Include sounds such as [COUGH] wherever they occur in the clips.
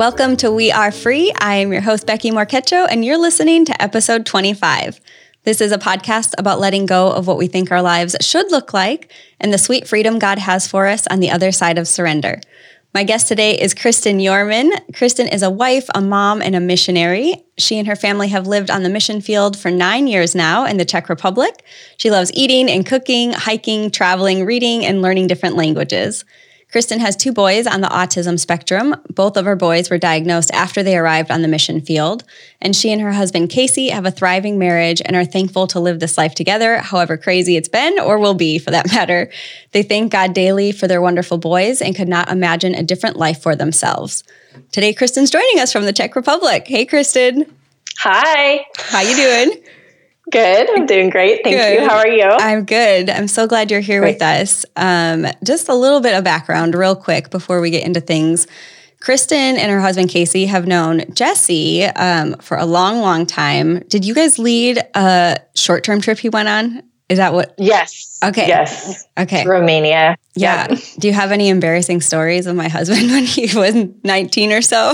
Welcome to We Are Free. I am your host, Becky Marquecho, and you're listening to episode 25. This is a podcast about letting go of what we think our lives should look like and the sweet freedom God has for us on the other side of surrender. My guest today is Kristen Yorman. Kristen is a wife, a mom, and a missionary. She and her family have lived on the mission field for nine years now in the Czech Republic. She loves eating and cooking, hiking, traveling, reading, and learning different languages. Kristen has two boys on the autism spectrum. Both of her boys were diagnosed after they arrived on the mission field. And she and her husband, Casey, have a thriving marriage and are thankful to live this life together, however crazy it's been or will be for that [LAUGHS] matter. They thank God daily for their wonderful boys and could not imagine a different life for themselves. Today, Kristen's joining us from the Czech Republic. Hey, Kristen. Hi. How you doing? Good. I'm doing great. Thank good. you. How are you? I'm good. I'm so glad you're here great. with us. Um, just a little bit of background, real quick, before we get into things. Kristen and her husband Casey have known Jesse um, for a long, long time. Did you guys lead a short term trip he went on? Is that what? Yes. Okay. Yes. Okay. Romania. Yeah. Yep. Do you have any embarrassing stories of my husband [LAUGHS] when he was 19 or so?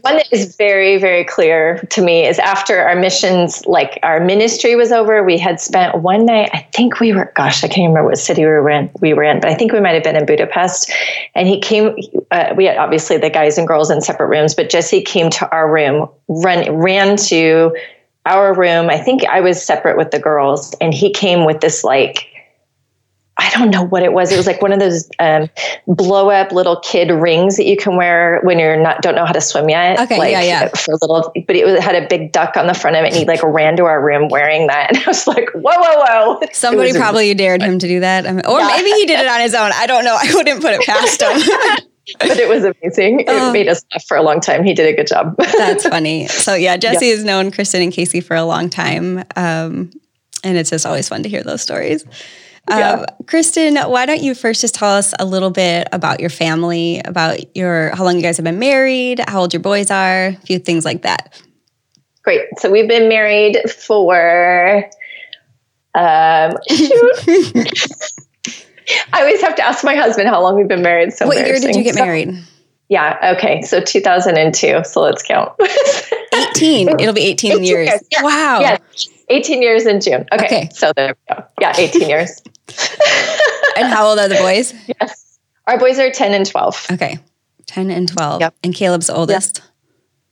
One that is very, very clear to me is after our missions, like our ministry was over, we had spent one night, I think we were, gosh, I can't remember what city we were in, we were in but I think we might have been in Budapest. And he came, uh, we had obviously the guys and girls in separate rooms, but Jesse came to our room, run, ran to our room. I think I was separate with the girls, and he came with this like I don't know what it was. It was like one of those um, blow up little kid rings that you can wear when you're not don't know how to swim yet. Okay, like, yeah, yeah. For a little, but it was, had a big duck on the front of it, and he like ran to our room wearing that, [LAUGHS] and I was like, whoa, whoa, whoa! [LAUGHS] Somebody probably dared him to do that, I mean, or yeah. maybe he did it on his own. I don't know. [LAUGHS] I wouldn't put it past him. But it was amazing. It oh. made us laugh for a long time. He did a good job. [LAUGHS] That's funny. So yeah, Jesse yeah. has known Kristen and Casey for a long time, um, and it's just always fun to hear those stories. Yeah. Um, Kristen, why don't you first just tell us a little bit about your family, about your how long you guys have been married, how old your boys are, a few things like that. Great. So we've been married for um, [LAUGHS] [LAUGHS] I always have to ask my husband how long we've been married. So what year did you get so, married? Yeah. Okay. So 2002. So let's count. 18. [LAUGHS] It'll be 18, 18 years. years. Yeah. Wow. Yeah. 18 years in June. Okay. okay. So there we go. Yeah. 18 years. [LAUGHS] and how old are the boys? Yes. Our boys are 10 and 12. Okay. 10 and 12. Yep. And Caleb's the oldest? Yep.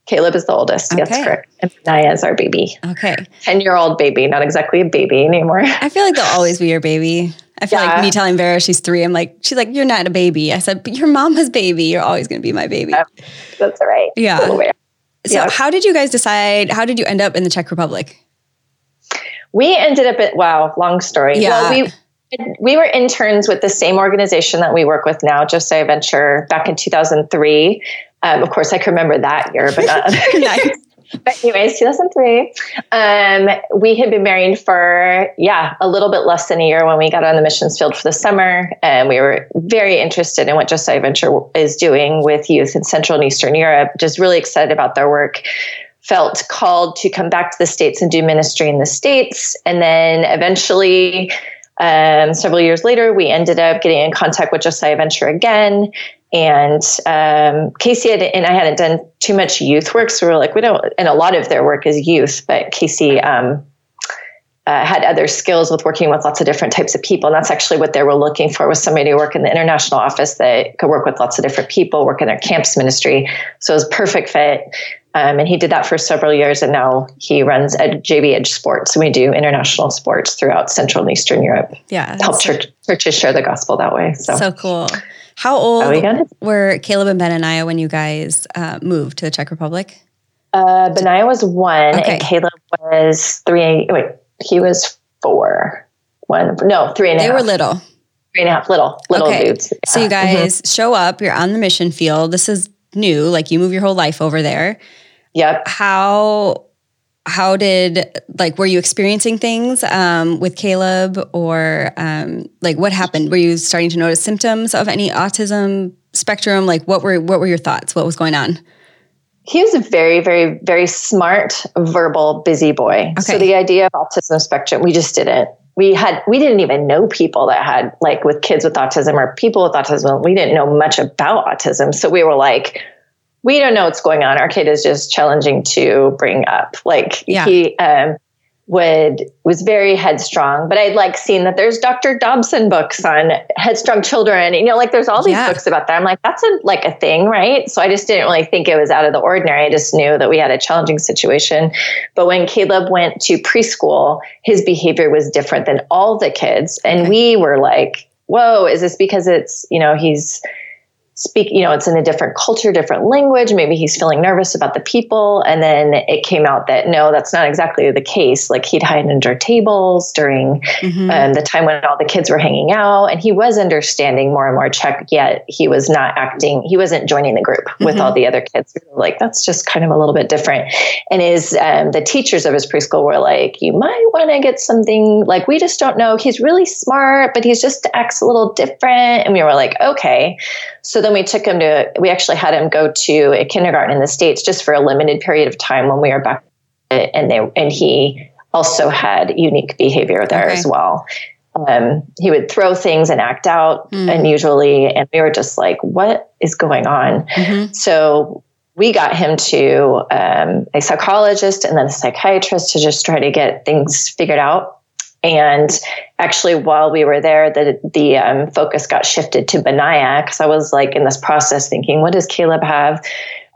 Caleb is the oldest. Okay. That's correct. And Naya is our baby. Okay. 10 year old baby, not exactly a baby anymore. I feel like they'll always be your baby. I feel yeah. like me telling Vera she's three, I'm like, she's like, you're not a baby. I said, but your mama's baby. You're always going to be my baby. Yeah, that's right. Yeah. So, yeah. how did you guys decide? How did you end up in the Czech Republic? We ended up at, wow, long story. Yeah. Well, we, we were interns with the same organization that we work with now, Josiah Venture, back in 2003. Um, of course, I can remember that year, but not. [LAUGHS] But anyways, 2003, um, we had been married for yeah a little bit less than a year when we got on the missions field for the summer, and we were very interested in what Josiah Venture is doing with youth in Central and Eastern Europe. Just really excited about their work. Felt called to come back to the states and do ministry in the states, and then eventually. Um, several years later, we ended up getting in contact with Josiah Venture again and um, Casey had, and I hadn't done too much youth work, so we were like, we don't. And a lot of their work is youth, but Casey um, uh, had other skills with working with lots of different types of people, and that's actually what they were looking for was somebody to work in the international office that could work with lots of different people, work in their camps ministry. So it was perfect fit. Um, and he did that for several years, and now he runs at JV Edge Sports. And we do international sports throughout Central and Eastern Europe. Yeah, help church, churches share the gospel that way. So so cool. How old were Caleb and Benaiah when you guys uh, moved to the Czech Republic? Uh, Benaiah was one, okay. and Caleb was three. Wait, he was four. One, no, three and a they half. were little. Three and a half, little, little okay. dudes. Yeah. So you guys mm-hmm. show up. You're on the mission field. This is new. Like you move your whole life over there. Yep. How how did like were you experiencing things um, with Caleb or um, like what happened? Were you starting to notice symptoms of any autism spectrum? Like what were what were your thoughts? What was going on? He was a very, very, very smart, verbal, busy boy. Okay. So the idea of autism spectrum, we just didn't. We had we didn't even know people that had like with kids with autism or people with autism. We didn't know much about autism. So we were like, we don't know what's going on. Our kid is just challenging to bring up. Like yeah. he um, would was very headstrong, but I'd like seen that there's Dr. Dobson books on headstrong children. You know, like there's all these yeah. books about that. I'm like, that's a like a thing, right? So I just didn't really think it was out of the ordinary. I just knew that we had a challenging situation. But when Caleb went to preschool, his behavior was different than all the kids. And okay. we were like, whoa, is this because it's, you know, he's speak, you know, it's in a different culture, different language. Maybe he's feeling nervous about the people. And then it came out that no, that's not exactly the case. Like he'd hide under tables during mm-hmm. um, the time when all the kids were hanging out. And he was understanding more and more Czech, yet he was not acting, he wasn't joining the group with mm-hmm. all the other kids. like, that's just kind of a little bit different. And his, um, the teachers of his preschool were like, you might want to get something like, we just don't know. He's really smart, but he's just acts a little different. And we were like, okay. So then we took him to, we actually had him go to a kindergarten in the States just for a limited period of time when we were back. And they, and he also had unique behavior there okay. as well. Um, he would throw things and act out mm. unusually. And we were just like, what is going on? Mm-hmm. So we got him to um, a psychologist and then a psychiatrist to just try to get things figured out. And actually, while we were there, the the um, focus got shifted to Benaiah because I was like in this process thinking, what does Caleb have?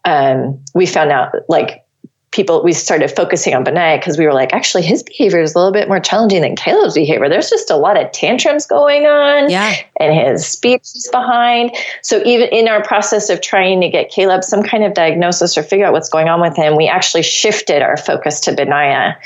Um, we found out like people we started focusing on Benaiah because we were like, actually, his behavior is a little bit more challenging than Caleb's behavior. There's just a lot of tantrums going on, yeah, and his speech is behind. So even in our process of trying to get Caleb some kind of diagnosis or figure out what's going on with him, we actually shifted our focus to Benaiah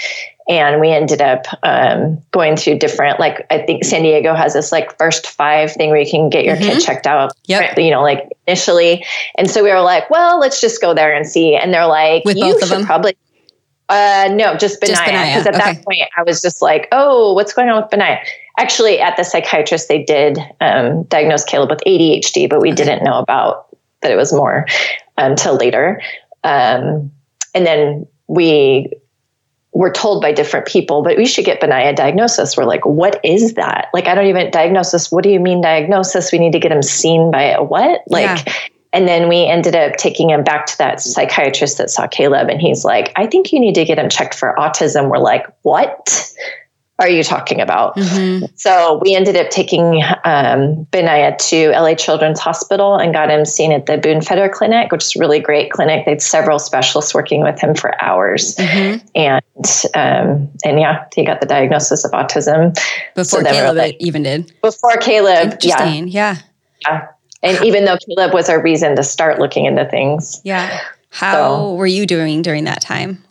and we ended up um, going through different like i think san diego has this like first five thing where you can get your mm-hmm. kid checked out yep. you know like initially and so we were like well let's just go there and see and they're like With you should probably uh, no, just Benaiah. Because at okay. that point, I was just like, "Oh, what's going on with Benaiah?" Actually, at the psychiatrist, they did um, diagnose Caleb with ADHD, but we okay. didn't know about that it was more until later. Um, and then we we're told by different people, but we should get Benaiah diagnosis. We're like, what is that? Like, I don't even diagnosis. What do you mean diagnosis? We need to get him seen by a what? Like, yeah. and then we ended up taking him back to that psychiatrist that saw Caleb, and he's like, I think you need to get him checked for autism. We're like, what? Are you talking about? Mm-hmm. So we ended up taking um, Benaiah to LA Children's Hospital and got him seen at the Boone Fetter Clinic, which is a really great clinic. They had several specialists working with him for hours, mm-hmm. and um, and yeah, he got the diagnosis of autism before so Caleb like, even did. Before Caleb, yeah, yeah, yeah. And even though Caleb was our reason to start looking into things, yeah. How so, were you doing during that time?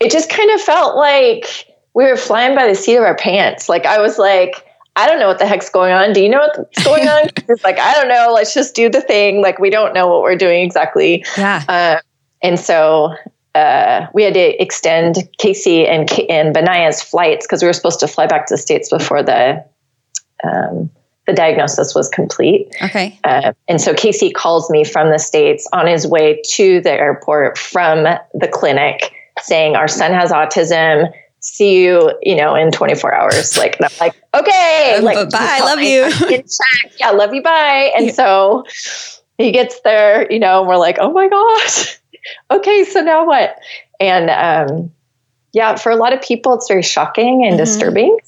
It just kind of felt like we were flying by the seat of our pants. Like I was like, I don't know what the heck's going on. Do you know what's going on? [LAUGHS] it's like, I don't know. Let's just do the thing. Like we don't know what we're doing exactly. Yeah. Uh, and so uh, we had to extend Casey and and Benaiah's flights because we were supposed to fly back to the states before the um, the diagnosis was complete. Okay. Uh, and so Casey calls me from the states on his way to the airport from the clinic, saying our son has autism see you, you know, in 24 hours. Like, and I'm like, okay, [LAUGHS] like, bye, love you. [LAUGHS] Yeah, love you, bye. And yeah. so he gets there, you know, and we're like, oh my gosh, [LAUGHS] okay, so now what? And um, yeah, for a lot of people, it's very shocking and mm-hmm. disturbing.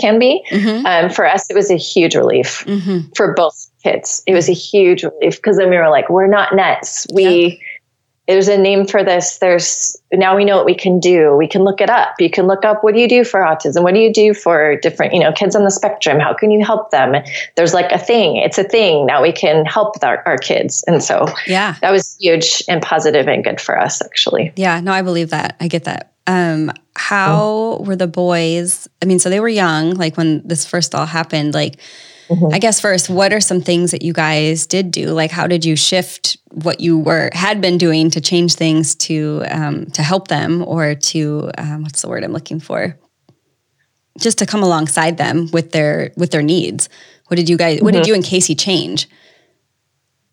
Can be. Mm-hmm. Um, for us, it was a huge relief mm-hmm. for both kids. It was a huge relief because then we were like, we're not nuts. We there's a name for this. There's now we know what we can do. We can look it up. You can look up what do you do for autism? What do you do for different, you know, kids on the spectrum? How can you help them? There's like a thing. It's a thing. Now we can help our, our kids. And so yeah, that was huge and positive and good for us actually. Yeah, no, I believe that. I get that. Um, how were the boys? I mean, so they were young, like when this first all happened, like Mm-hmm. I guess first, what are some things that you guys did do? Like, how did you shift what you were had been doing to change things to um, to help them, or to um, what's the word I'm looking for? Just to come alongside them with their with their needs. What did you guys? Mm-hmm. What did mm-hmm. you and Casey change?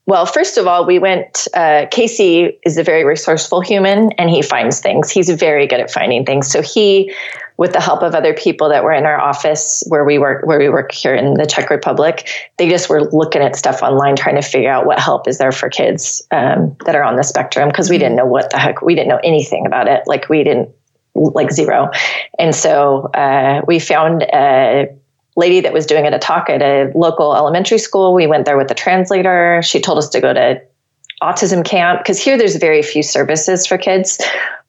Well, first of all, we went. Uh, Casey is a very resourceful human, and he finds things. He's very good at finding things. So he with the help of other people that were in our office where we work where we work here in the Czech Republic, they just were looking at stuff online trying to figure out what help is there for kids um, that are on the spectrum because we didn't know what the heck we didn't know anything about it. Like we didn't like zero, and so uh, we found a lady that was doing a talk at a local elementary school. We went there with a translator. She told us to go to autism camp because here there's very few services for kids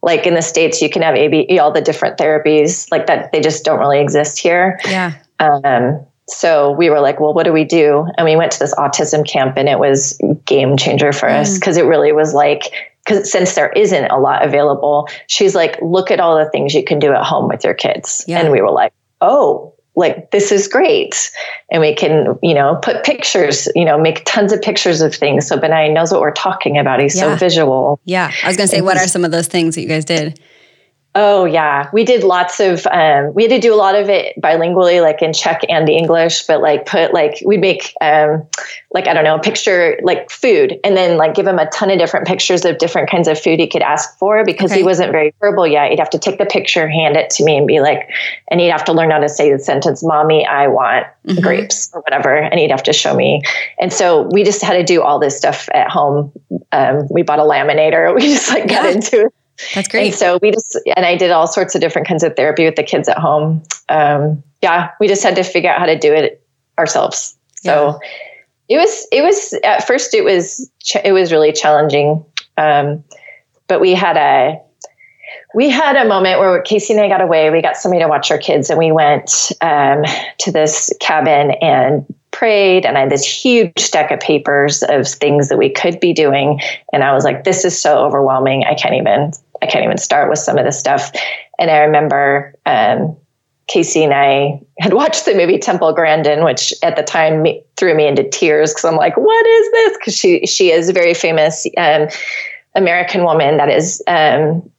like in the states you can have ab all the different therapies like that they just don't really exist here yeah um, so we were like well what do we do and we went to this autism camp and it was game changer for mm. us because it really was like because since there isn't a lot available she's like look at all the things you can do at home with your kids yeah. and we were like oh like this is great. And we can you know put pictures you know make tons of pictures of things. So benai knows what we're talking about. He's yeah. so visual. Yeah. I was going to say and what are some of those things that you guys did Oh yeah, we did lots of. Um, we had to do a lot of it bilingually, like in Czech and English. But like put like we'd make um, like I don't know, a picture like food, and then like give him a ton of different pictures of different kinds of food he could ask for because okay. he wasn't very verbal yet. He'd have to take the picture, hand it to me, and be like, and he'd have to learn how to say the sentence, "Mommy, I want mm-hmm. grapes" or whatever, and he'd have to show me. And so we just had to do all this stuff at home. Um, we bought a laminator. [LAUGHS] We just like got into it that's great. And so we just, and I did all sorts of different kinds of therapy with the kids at home. Um, yeah, we just had to figure out how to do it ourselves. So yeah. it was, it was, at first it was, it was really challenging. Um, but we had a, we had a moment where Casey and I got away. We got somebody to watch our kids, and we went um, to this cabin and prayed. And I had this huge stack of papers of things that we could be doing. And I was like, this is so overwhelming. I can't even I can't even start with some of this stuff. And I remember um, Casey and I [LAUGHS] had watched the movie Temple Grandin, which at the time me, threw me into tears because I'm like, what is this? Because she she is a very famous um, American woman that is um,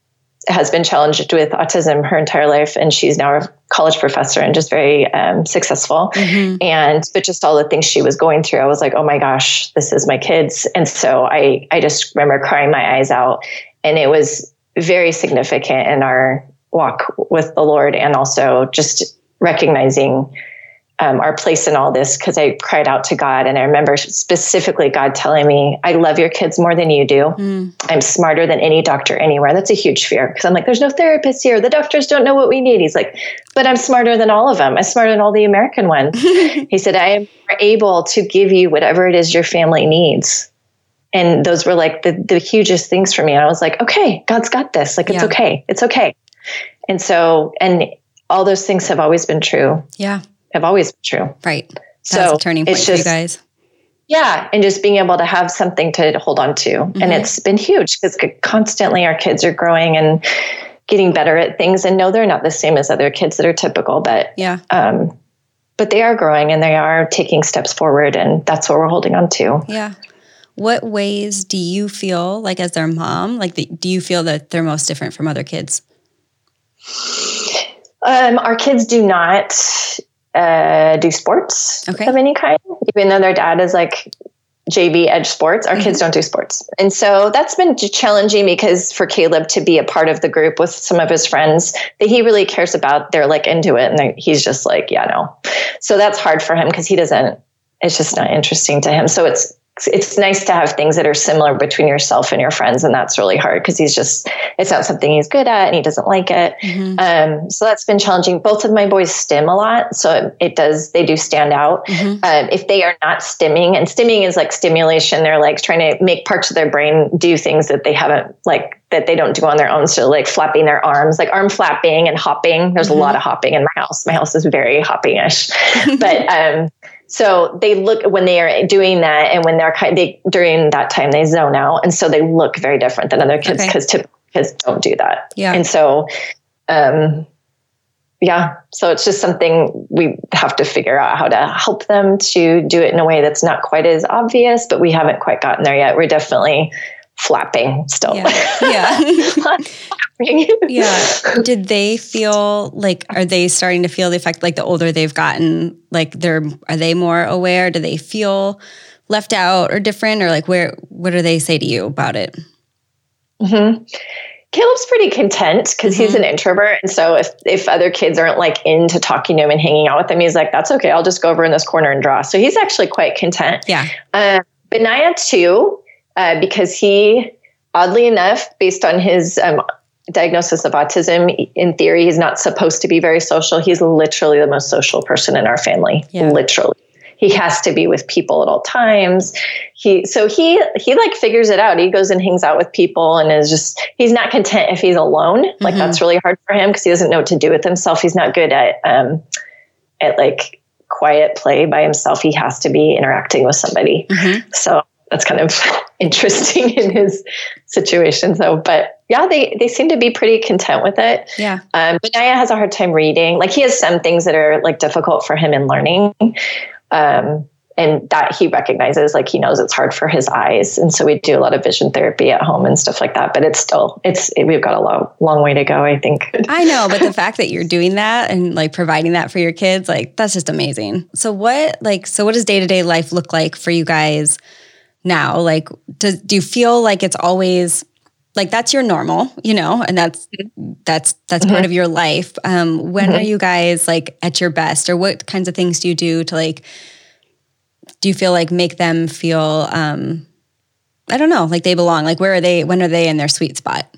has been challenged with autism her entire life, and she's now a college professor and just very um, successful. Mm-hmm. And but just all the things she was going through, I was like, oh my gosh, this is my kids. And so I I just remember crying my eyes out, and it was very significant in our walk with the Lord and also just recognizing um, our place in all this because I cried out to God. And I remember specifically God telling me, I love your kids more than you do. Mm. I'm smarter than any doctor anywhere. That's a huge fear because I'm like, there's no therapists here. The doctors don't know what we need. He's like, but I'm smarter than all of them. I'm smarter than all the American ones. [LAUGHS] he said, I am able to give you whatever it is your family needs and those were like the, the hugest things for me. And i was like okay god's got this. Like it's yeah. okay. It's okay. And so and all those things have always been true. Yeah. Have always been true. Right. That's so a turning point it's just, for you guys. Yeah. And just being able to have something to hold on to. Mm-hmm. and it's been huge because constantly our kids are growing and getting better at things. And no they're not the same as other kids that are typical but yeah. um but they are growing and they are taking steps forward and that's what we're holding on to. Yeah what ways do you feel like as their mom, like the, do you feel that they're most different from other kids? Um, our kids do not uh, do sports okay. of any kind, even though their dad is like JV Edge Sports. Our mm-hmm. kids don't do sports. And so that's been challenging because for Caleb to be a part of the group with some of his friends that he really cares about, they're like into it. And he's just like, yeah, no. So that's hard for him because he doesn't, it's just not interesting to him. So it's it's nice to have things that are similar between yourself and your friends and that's really hard because he's just it's not something he's good at and he doesn't like it. Mm-hmm. um, so that's been challenging. Both of my boys stim a lot so it, it does they do stand out. Mm-hmm. um, if they are not stimming and stimming is like stimulation they're like trying to make parts of their brain do things that they haven't like that they don't do on their own. So like flapping their arms like arm flapping and hopping. There's mm-hmm. a lot of hopping in my house. My house is very hopping-ish. [LAUGHS] But um so they look when they are doing that, and when they're kind they during that time they zone out, and so they look very different than other kids because okay. kids don't do that. Yeah, and so, um, yeah, so it's just something we have to figure out how to help them to do it in a way that's not quite as obvious, but we haven't quite gotten there yet. We're definitely flapping still. Yeah. Yeah. [LAUGHS] yeah. Did they feel like are they starting to feel the effect like the older they've gotten, like they're are they more aware? Do they feel left out or different or like where what do they say to you about it? Mm-hmm. Caleb's pretty content because mm-hmm. he's an introvert. And so if, if other kids aren't like into talking to him and hanging out with him, he's like, that's okay. I'll just go over in this corner and draw. So he's actually quite content. Yeah. Uh, Benaiah too, uh, because he, oddly enough, based on his um, diagnosis of autism, in theory, he's not supposed to be very social. He's literally the most social person in our family. Yeah. Literally he has to be with people at all times he so he he like figures it out he goes and hangs out with people and is just he's not content if he's alone like mm-hmm. that's really hard for him because he doesn't know what to do with himself he's not good at um at like quiet play by himself he has to be interacting with somebody mm-hmm. so that's kind of [LAUGHS] interesting in his situation. So but yeah they they seem to be pretty content with it. Yeah. Um benaiah has a hard time reading. Like he has some things that are like difficult for him in learning um, and that he recognizes like he knows it's hard for his eyes. And so we do a lot of vision therapy at home and stuff like that but it's still it's it, we've got a long long way to go i think. [LAUGHS] I know but the fact that you're doing that and like providing that for your kids like that's just amazing. So what like so what does day-to-day life look like for you guys now like does do you feel like it's always like that's your normal you know and that's that's that's mm-hmm. part of your life um when mm-hmm. are you guys like at your best or what kinds of things do you do to like do you feel like make them feel um i don't know like they belong like where are they when are they in their sweet spot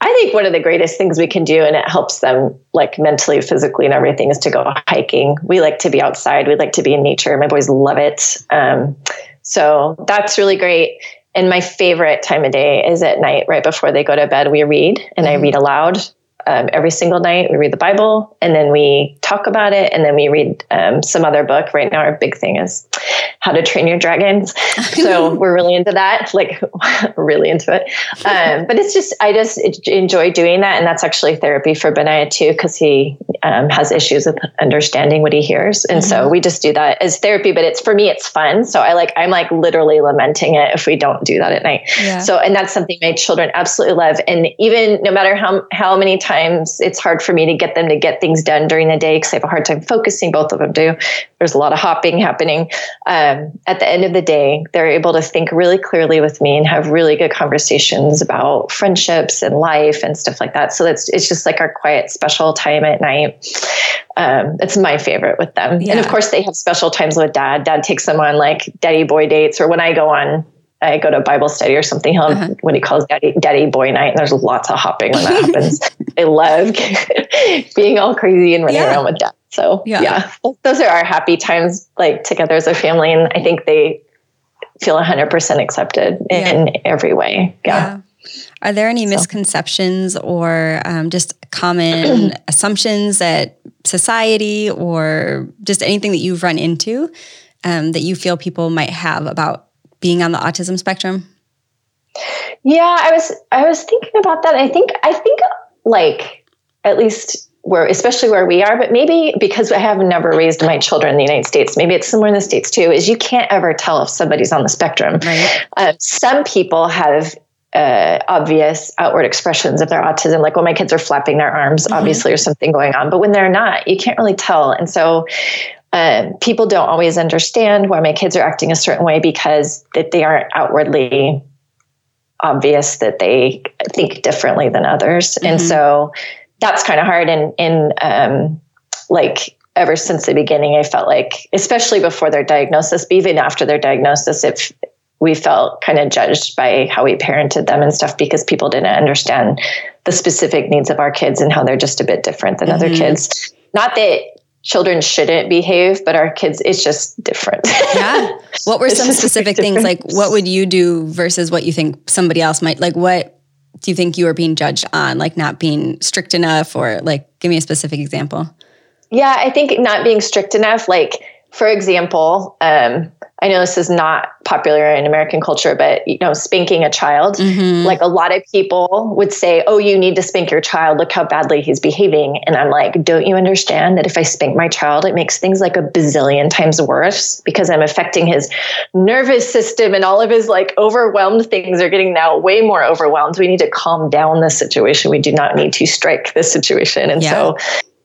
I think one of the greatest things we can do, and it helps them like mentally, physically, and everything, is to go hiking. We like to be outside. We like to be in nature. My boys love it. Um, so that's really great. And my favorite time of day is at night, right before they go to bed. We read, and mm-hmm. I read aloud um, every single night. We read the Bible, and then we talk about it, and then we read um, some other book. Right now, our big thing is How to Train Your Dragons. [LAUGHS] so we're really into that, like [LAUGHS] really into it. Um, but it's just I just enjoy doing that, and that's actually therapy for Benaiah too, because he um, has issues with understanding what he hears, and mm-hmm. so we just do that as therapy. But it's for me, it's fun. So I like I'm like literally lamenting it if we don't do that at night. Yeah. So and that's something my children absolutely love, and even no matter how how many times times it's hard for me to get them to get things done during the day because I have a hard time focusing. Both of them do. There's a lot of hopping happening. Um, at the end of the day, they're able to think really clearly with me and have really good conversations about friendships and life and stuff like that. So it's it's just like our quiet, special time at night. Um, it's my favorite with them. Yeah. And of course, they have special times with dad. Dad takes them on like daddy boy dates, or when I go on I go to Bible study or something, he'll uh-huh. what he calls daddy, daddy boy night. And there's lots of hopping when that [LAUGHS] happens. I love [LAUGHS] being all crazy and running yeah. around with dad. So yeah. yeah, those are our happy times like together as a family. And I think they feel 100% accepted yeah. in every way. Yeah. Are there any so. misconceptions or um, just common [CLEARS THROAT] assumptions that society or just anything that you've run into um, that you feel people might have about being on the autism spectrum? Yeah, I was I was thinking about that. I think I think like at least where especially where we are, but maybe because I have never raised my children in the United States, maybe it's similar in the States too, is you can't ever tell if somebody's on the spectrum. Right. Uh, some people have uh, obvious outward expressions of their autism, like when my kids are flapping their arms, mm-hmm. obviously, or something going on. But when they're not, you can't really tell. And so um, people don't always understand why my kids are acting a certain way because that they aren't outwardly obvious that they think differently than others, mm-hmm. and so that's kind of hard. And in um, like ever since the beginning, I felt like, especially before their diagnosis, but even after their diagnosis, if we felt kind of judged by how we parented them and stuff because people didn't understand the specific needs of our kids and how they're just a bit different than mm-hmm. other kids. Not that children shouldn't behave, but our kids, it's just different. yeah. [LAUGHS] What were some specific things? Like, what would you do versus what you think somebody else might? Like, what do you think you are being judged on? Like, not being strict enough, or like, give me a specific example. Yeah, I think not being strict enough. Like, for example, um, I know this is not popular in American culture, but you know, spanking a child, mm-hmm. like a lot of people would say, "Oh, you need to spank your child. Look how badly he's behaving." And I'm like, "Don't you understand that if I spank my child, it makes things like a bazillion times worse because I'm affecting his nervous system and all of his like overwhelmed things are getting now way more overwhelmed. We need to calm down the situation. We do not need to strike this situation." And yeah. so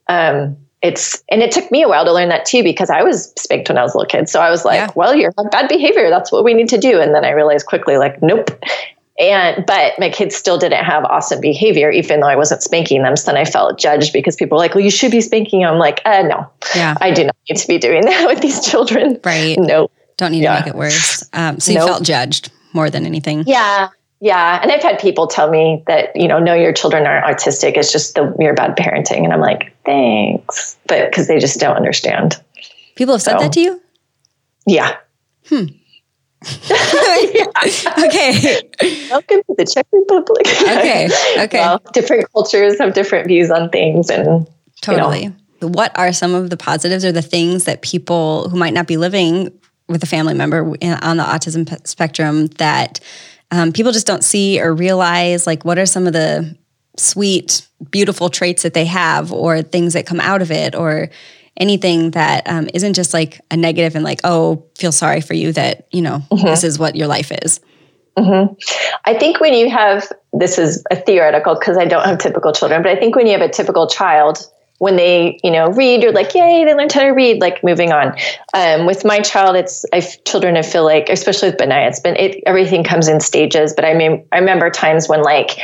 um it's and it took me a while to learn that too because I was spanked when I was a little kid. So I was like, yeah. well, you're bad behavior. That's what we need to do. And then I realized quickly, like, nope. and but my kids still didn't have awesome behavior even though i wasn't spanking them so then i felt judged because people were like well you should be spanking i'm like uh, no yeah i do not need to be doing that [LAUGHS] with these children right no don't need yeah. to make it worse um, so you nope. felt judged more than anything yeah yeah and i've had people tell me that you know no your children aren't autistic it's just the you're bad parenting and i'm like thanks but because they just don't understand people have said so, that to you yeah hmm [LAUGHS] okay. Welcome to the Czech Republic. okay. [LAUGHS] Okay. Well, different cultures have different views on things and totally. You know. What are some of the positives or the things that people who might not be living with a family member on the autism spectrum that um, people just don't see or realize? Like, what are some of the sweet, beautiful traits that they have or things that come out of it or anything that um, not just like a negative and like, oh, feel sorry for you that, you know, mm-hmm. this is what your life is. Mm-hmm. I think when you have, this is a theoretical because I don't have typical children, but I think when you have a typical child, when they, you know, read, you're like, yay, they learned how to read, like moving on. Um, with my child, it's, I children, I feel like, especially with Benai, it's been, it, everything comes in stages. But I mean, I remember times when like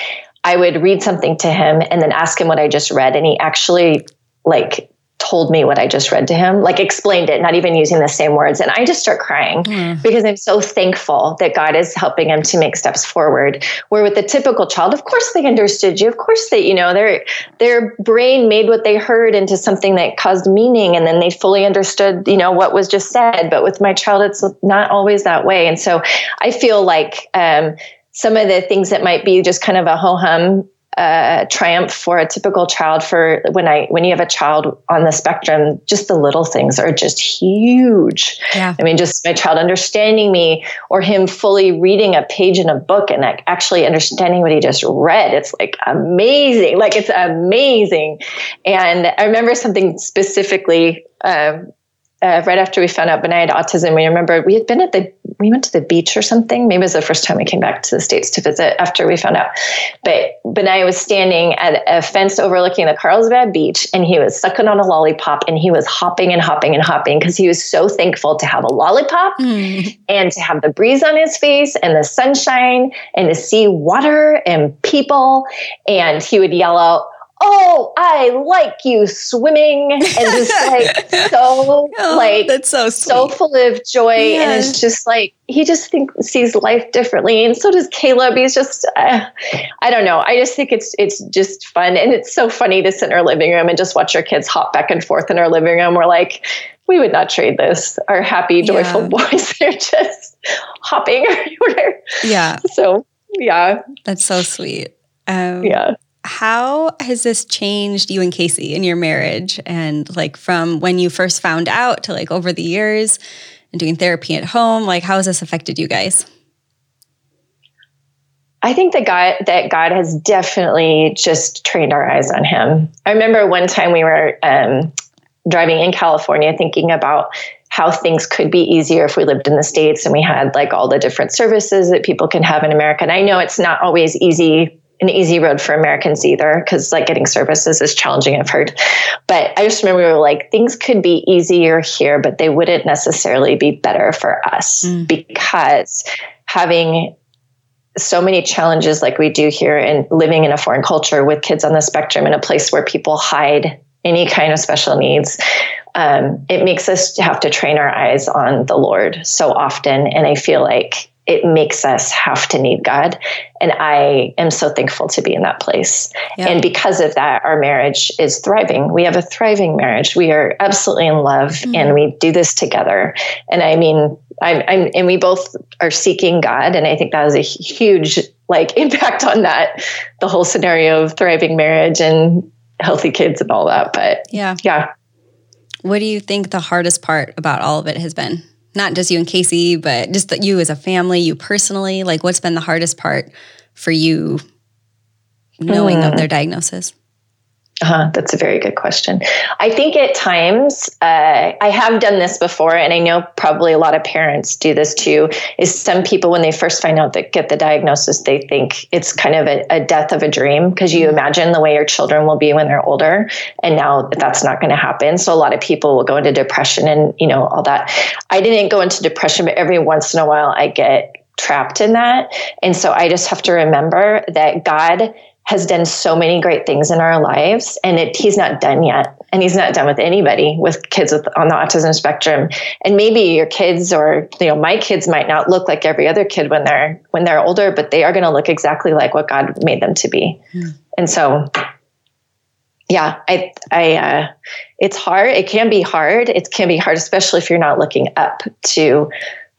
I would read something to him and then ask him what I just read. And he actually like told me what I just read to him, like explained it, not even using the same words. And I just start crying mm. because I'm so thankful that God is helping him to make steps forward. Where with the typical child, of course they understood you. Of course they, you know, their their brain made what they heard into something that caused meaning and then they fully understood, you know, what was just said. But with my child, it's not always that way. And so I feel like um, some of the things that might be just kind of a ho hum a triumph for a typical child for when I when you have a child on the spectrum, just the little things are just huge. Yeah. I mean, just my child understanding me or him fully reading a page in a book and like actually understanding what he just read. It's like amazing. Like it's amazing. And I remember something specifically um, uh, right after we found out Benai had autism, we remember we had been at the, we went to the beach or something. Maybe it was the first time we came back to the States to visit after we found out. But Benai was standing at a fence overlooking the Carlsbad beach and he was sucking on a lollipop and he was hopping and hopping and hopping because he was so thankful to have a lollipop mm. and to have the breeze on his face and the sunshine and to see water and people. And he would yell out, oh, I like you swimming, and just [LAUGHS] like so oh, like that's so sweet. so full of joy, and it's just like he just think sees life differently, and so does Caleb. He's just uh, I don't know. I just think it's it's just fun, and it's so funny to sit in our living room and just watch our kids hop back and forth in our living room. We're like. We would not trade this. Our happy, joyful yeah. [LAUGHS] boys, [LAUGHS] they're just hopping everywhere. Yeah. So, yeah. That's so sweet. Um, yeah how has this changed you and Casey in your marriage? And like from when you first found out to like over the years and doing therapy at home, like how has this affected you guys? I think that God that God has definitely just trained our eyes on him. I remember one time we were um, driving in California thinking about how things could be easier if we lived in the States and we had like all the different services that people can have in America. And I know it's not always easy an easy road for Americans either, because like getting services is challenging, I've heard. But I just remember we were like, things could be easier here, but they wouldn't necessarily be better for us mm. because having so many challenges like we do here and living in a foreign culture with kids on the spectrum in a place where people hide any kind of special needs um, it makes us have to train our eyes on the lord so often and i feel like it makes us have to need God. And I am so thankful to be in that place. Yeah. And because of that, our marriage is thriving. We have a thriving marriage. We are absolutely in love mm-hmm. and we do this together. And I mean, I'm, I'm, and we both are seeking God. And I think that has a huge like [LAUGHS] impact on that, the whole scenario of thriving marriage and healthy kids and all that. But yeah. Yeah. What do you think the hardest part about all of it has been? Not just you and Casey, but just that you as a family, you personally, like what's been the hardest part for you knowing mm. of their diagnosis? Uh, that's a very good question. I think at times, uh, I have done this before, and I know probably a lot of parents do this too. Is some people, when they first find out that get the diagnosis, they think it's kind of a, a death of a dream because you mm-hmm. imagine the way your children will be when they're older, and now that's not going to happen. So a lot of people will go into depression and you know all that. I didn't go into depression, but every once in a while I get trapped in that. And so I just have to remember that God has done so many great things in our lives and it, he's not done yet. And he's not done with anybody with kids with on the autism spectrum. And maybe your kids or you know my kids might not look like every other kid when they're when they're older but they are going to look exactly like what god made them to be. Mm. and so yeah i i uh, it's hard. It can be hard. It can be hard especially if you're not looking up to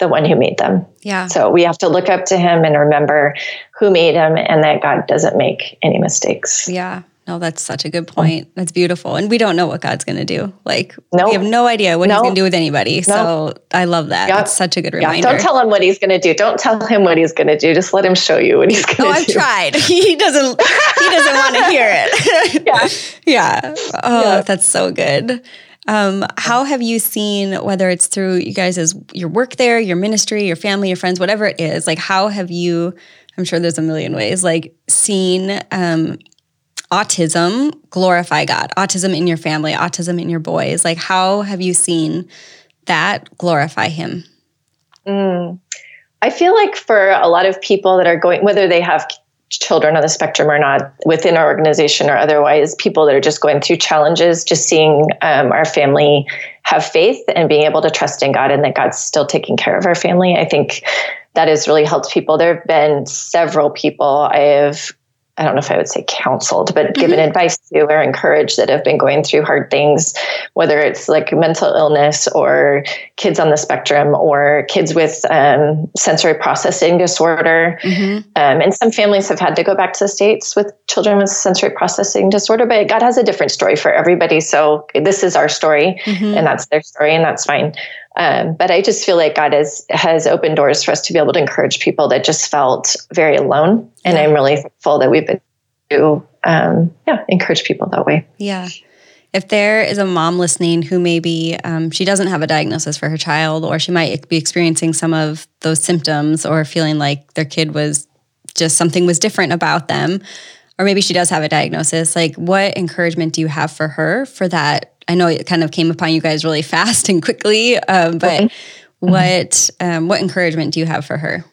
the one who made them. Yeah. So we have to look up to him and remember who made him and that God doesn't make any mistakes. Yeah. No, that's such a good point. That's beautiful. And we don't know what God's going to do. Like, nope. we have no idea what nope. he's going to do with anybody. Nope. So I love that. Yep. That's such a good reminder. Yeah. Don't tell him what he's going to do. Don't tell him what he's going to do. Just let him show you what he's going to oh, do. Oh, I've tried. [LAUGHS] He doesn't, he doesn't want to hear it. [LAUGHS] yeah. yeah. Oh, yeah. that's so good. Um, how have you seen, whether it's through you guys as your work there, your ministry, your family, your friends, whatever it is, like how have you, I'm sure there's a million ways, like seen um, autism glorify God, autism in your family, autism in your boys? Like how have you seen that glorify Him? Mm. I feel like for a lot of people that are going, whether they have children on the spectrum or not within our organization or otherwise people that are just going through challenges just seeing um, our family have faith and being able to trust in god and that god's still taking care of our family. I think that has really helped people. There have been several people i have I don't know if I would say counseled, but mm-hmm. given advice to or encouraged that have been going through hard things, whether it's like mental illness or kids on the spectrum or kids with um, sensory processing disorder. Mm-hmm. Um, and some families have had to go back to the States with children with sensory processing disorder, but God has a different story for everybody. So this is our story, mm-hmm. and that's their story, and that's fine. Um, but I just feel like God has has opened doors for us to be able to encourage people that just felt very alone, and yeah. I'm really thankful that we've been to um, yeah encourage people that way. Yeah. If there is a mom listening who maybe um, she doesn't have a diagnosis for her child, or she might be experiencing some of those symptoms, or feeling like their kid was just something was different about them, or maybe she does have a diagnosis, like what encouragement do you have for her for that I know it kind of came upon you guys really [LAUGHS] fast and quickly, um, but mm-hmm. what um, what encouragement do you have for her?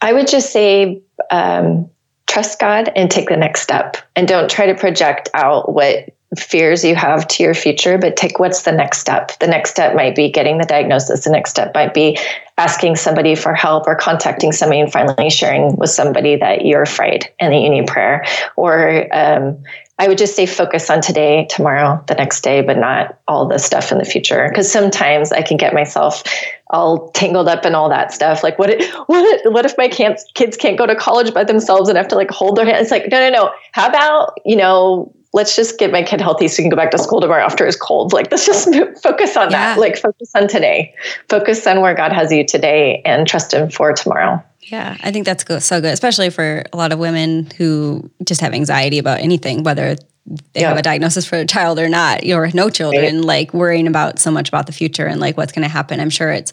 I would just say um, trust God and take the next step, and don't try to project out what fears you have to your future, but take what's the next step. The next step might be getting the diagnosis. The next step might be asking somebody for help or contacting somebody and finally sharing with somebody that you're afraid and that you need prayer. Or um, I would just say focus on today, tomorrow, the next day, but not all the stuff in the future. Because sometimes I can get myself all tangled up in all that stuff. Like, what? If, what? What if my kids can't go to college by themselves and have to like hold their hands? It's like, no, no, no. How about you know? Let's just get my kid healthy so he can go back to school tomorrow after his cold. Like, let's just [LAUGHS] focus on yeah. that. Like, focus on today. Focus on where God has you today and trust Him for tomorrow. Yeah, I think that's so good, especially for a lot of women who just have anxiety about anything, whether they yeah. have a diagnosis for a child or not, or no children, right. like worrying about so much about the future and like what's going to happen. I'm sure it's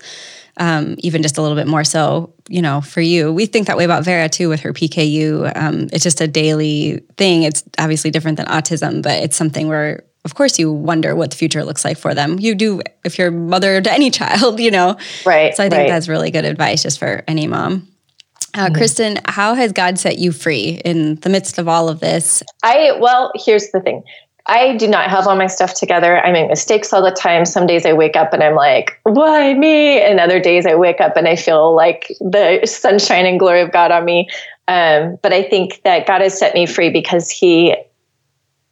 um, even just a little bit more so, you know, for you. We think that way about Vera too with her PKU. Um, it's just a daily thing. It's obviously different than autism, but it's something where of course you wonder what the future looks like for them. You do if you're a mother to any [LAUGHS] child, you know. Right. So I think right. that's really good advice just for any mom. Uh, mm-hmm. Kristen, how has God set you free in the midst of all of this? I, well, here's the thing. I do not have all my stuff together. I make mistakes all the time. Some days I wake up and I'm like, why me? And other days I wake up and I feel like the sunshine and glory of God on me. Um, but I think that God has set me free because He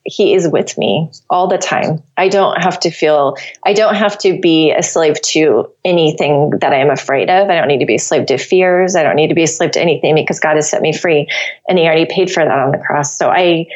he is with me all the time. I don't have to feel, I don't have to be a slave to anything that I am afraid of. I don't need to be a slave to fears. I don't need to be a slave to anything because God has set me free and he already paid for that on the cross. So I,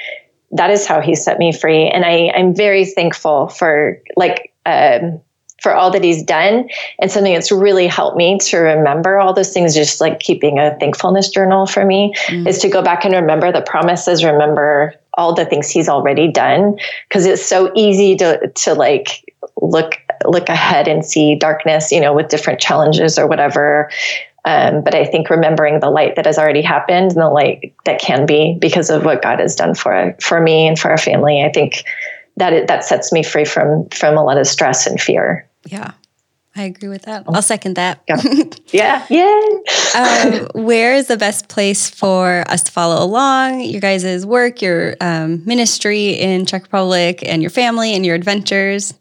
that is how he set me free. And I, I'm very thankful for like, um, for all that he's done and something that's really helped me to remember all those things just like keeping a thankfulness journal for me mm. is to go back and remember the promises remember all the things he's already done because it's so easy to to like look look ahead and see darkness you know with different challenges or whatever um, but I think remembering the light that has already happened and the light that can be because of what God has done for for me and for our family, I think that it, that sets me free from from a lot of stress and fear. Yeah. I agree with that. I'll second that. Yeah. [LAUGHS] yeah. um, where is the best place for us to follow along your guys' work, your um, ministry in Czech Republic, and your family and your adventures?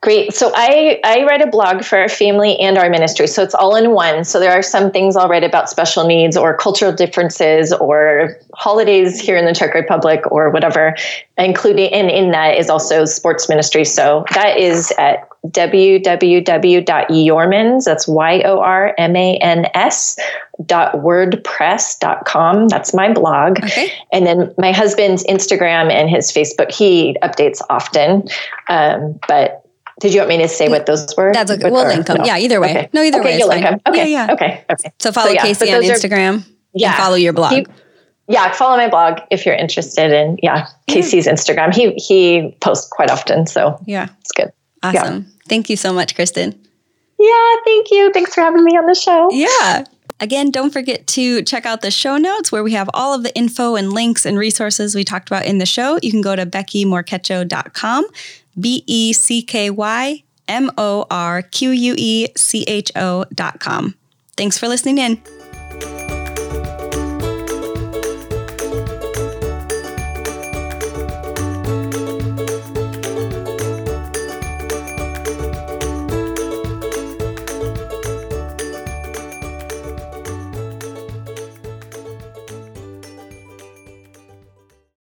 Great. So I, I write a blog for our family and our ministry. So it's all in one. So there are some things I'll write about special needs or cultural differences or holidays here in the Czech Republic or whatever, including, and in that is also sports ministry. So that is at www.yormans, that's Y-O-R-M-A-N-S dot wordpress dot com. That's my blog. Okay. And then my husband's Instagram and his Facebook, he updates often. Um, but did you want me to say what those were? That's okay. We'll link them. No? Yeah, either way. Okay. No, either okay, way. You'll link them. Okay. Yeah, yeah. Okay. Okay. So follow so, yeah, Casey on Instagram. Are, yeah. And follow your blog. Yeah, follow my blog if you're interested in yeah, Casey's yeah. Instagram. He he posts quite often, so yeah, it's good. Awesome. Yeah. Thank you so much, Kristen. Yeah, thank you. Thanks for having me on the show. Yeah. Again, don't forget to check out the show notes where we have all of the info and links and resources we talked about in the show. You can go to beckymorquecho.com, B E C K Y M O R Q U E C H O dot com. Thanks for listening in.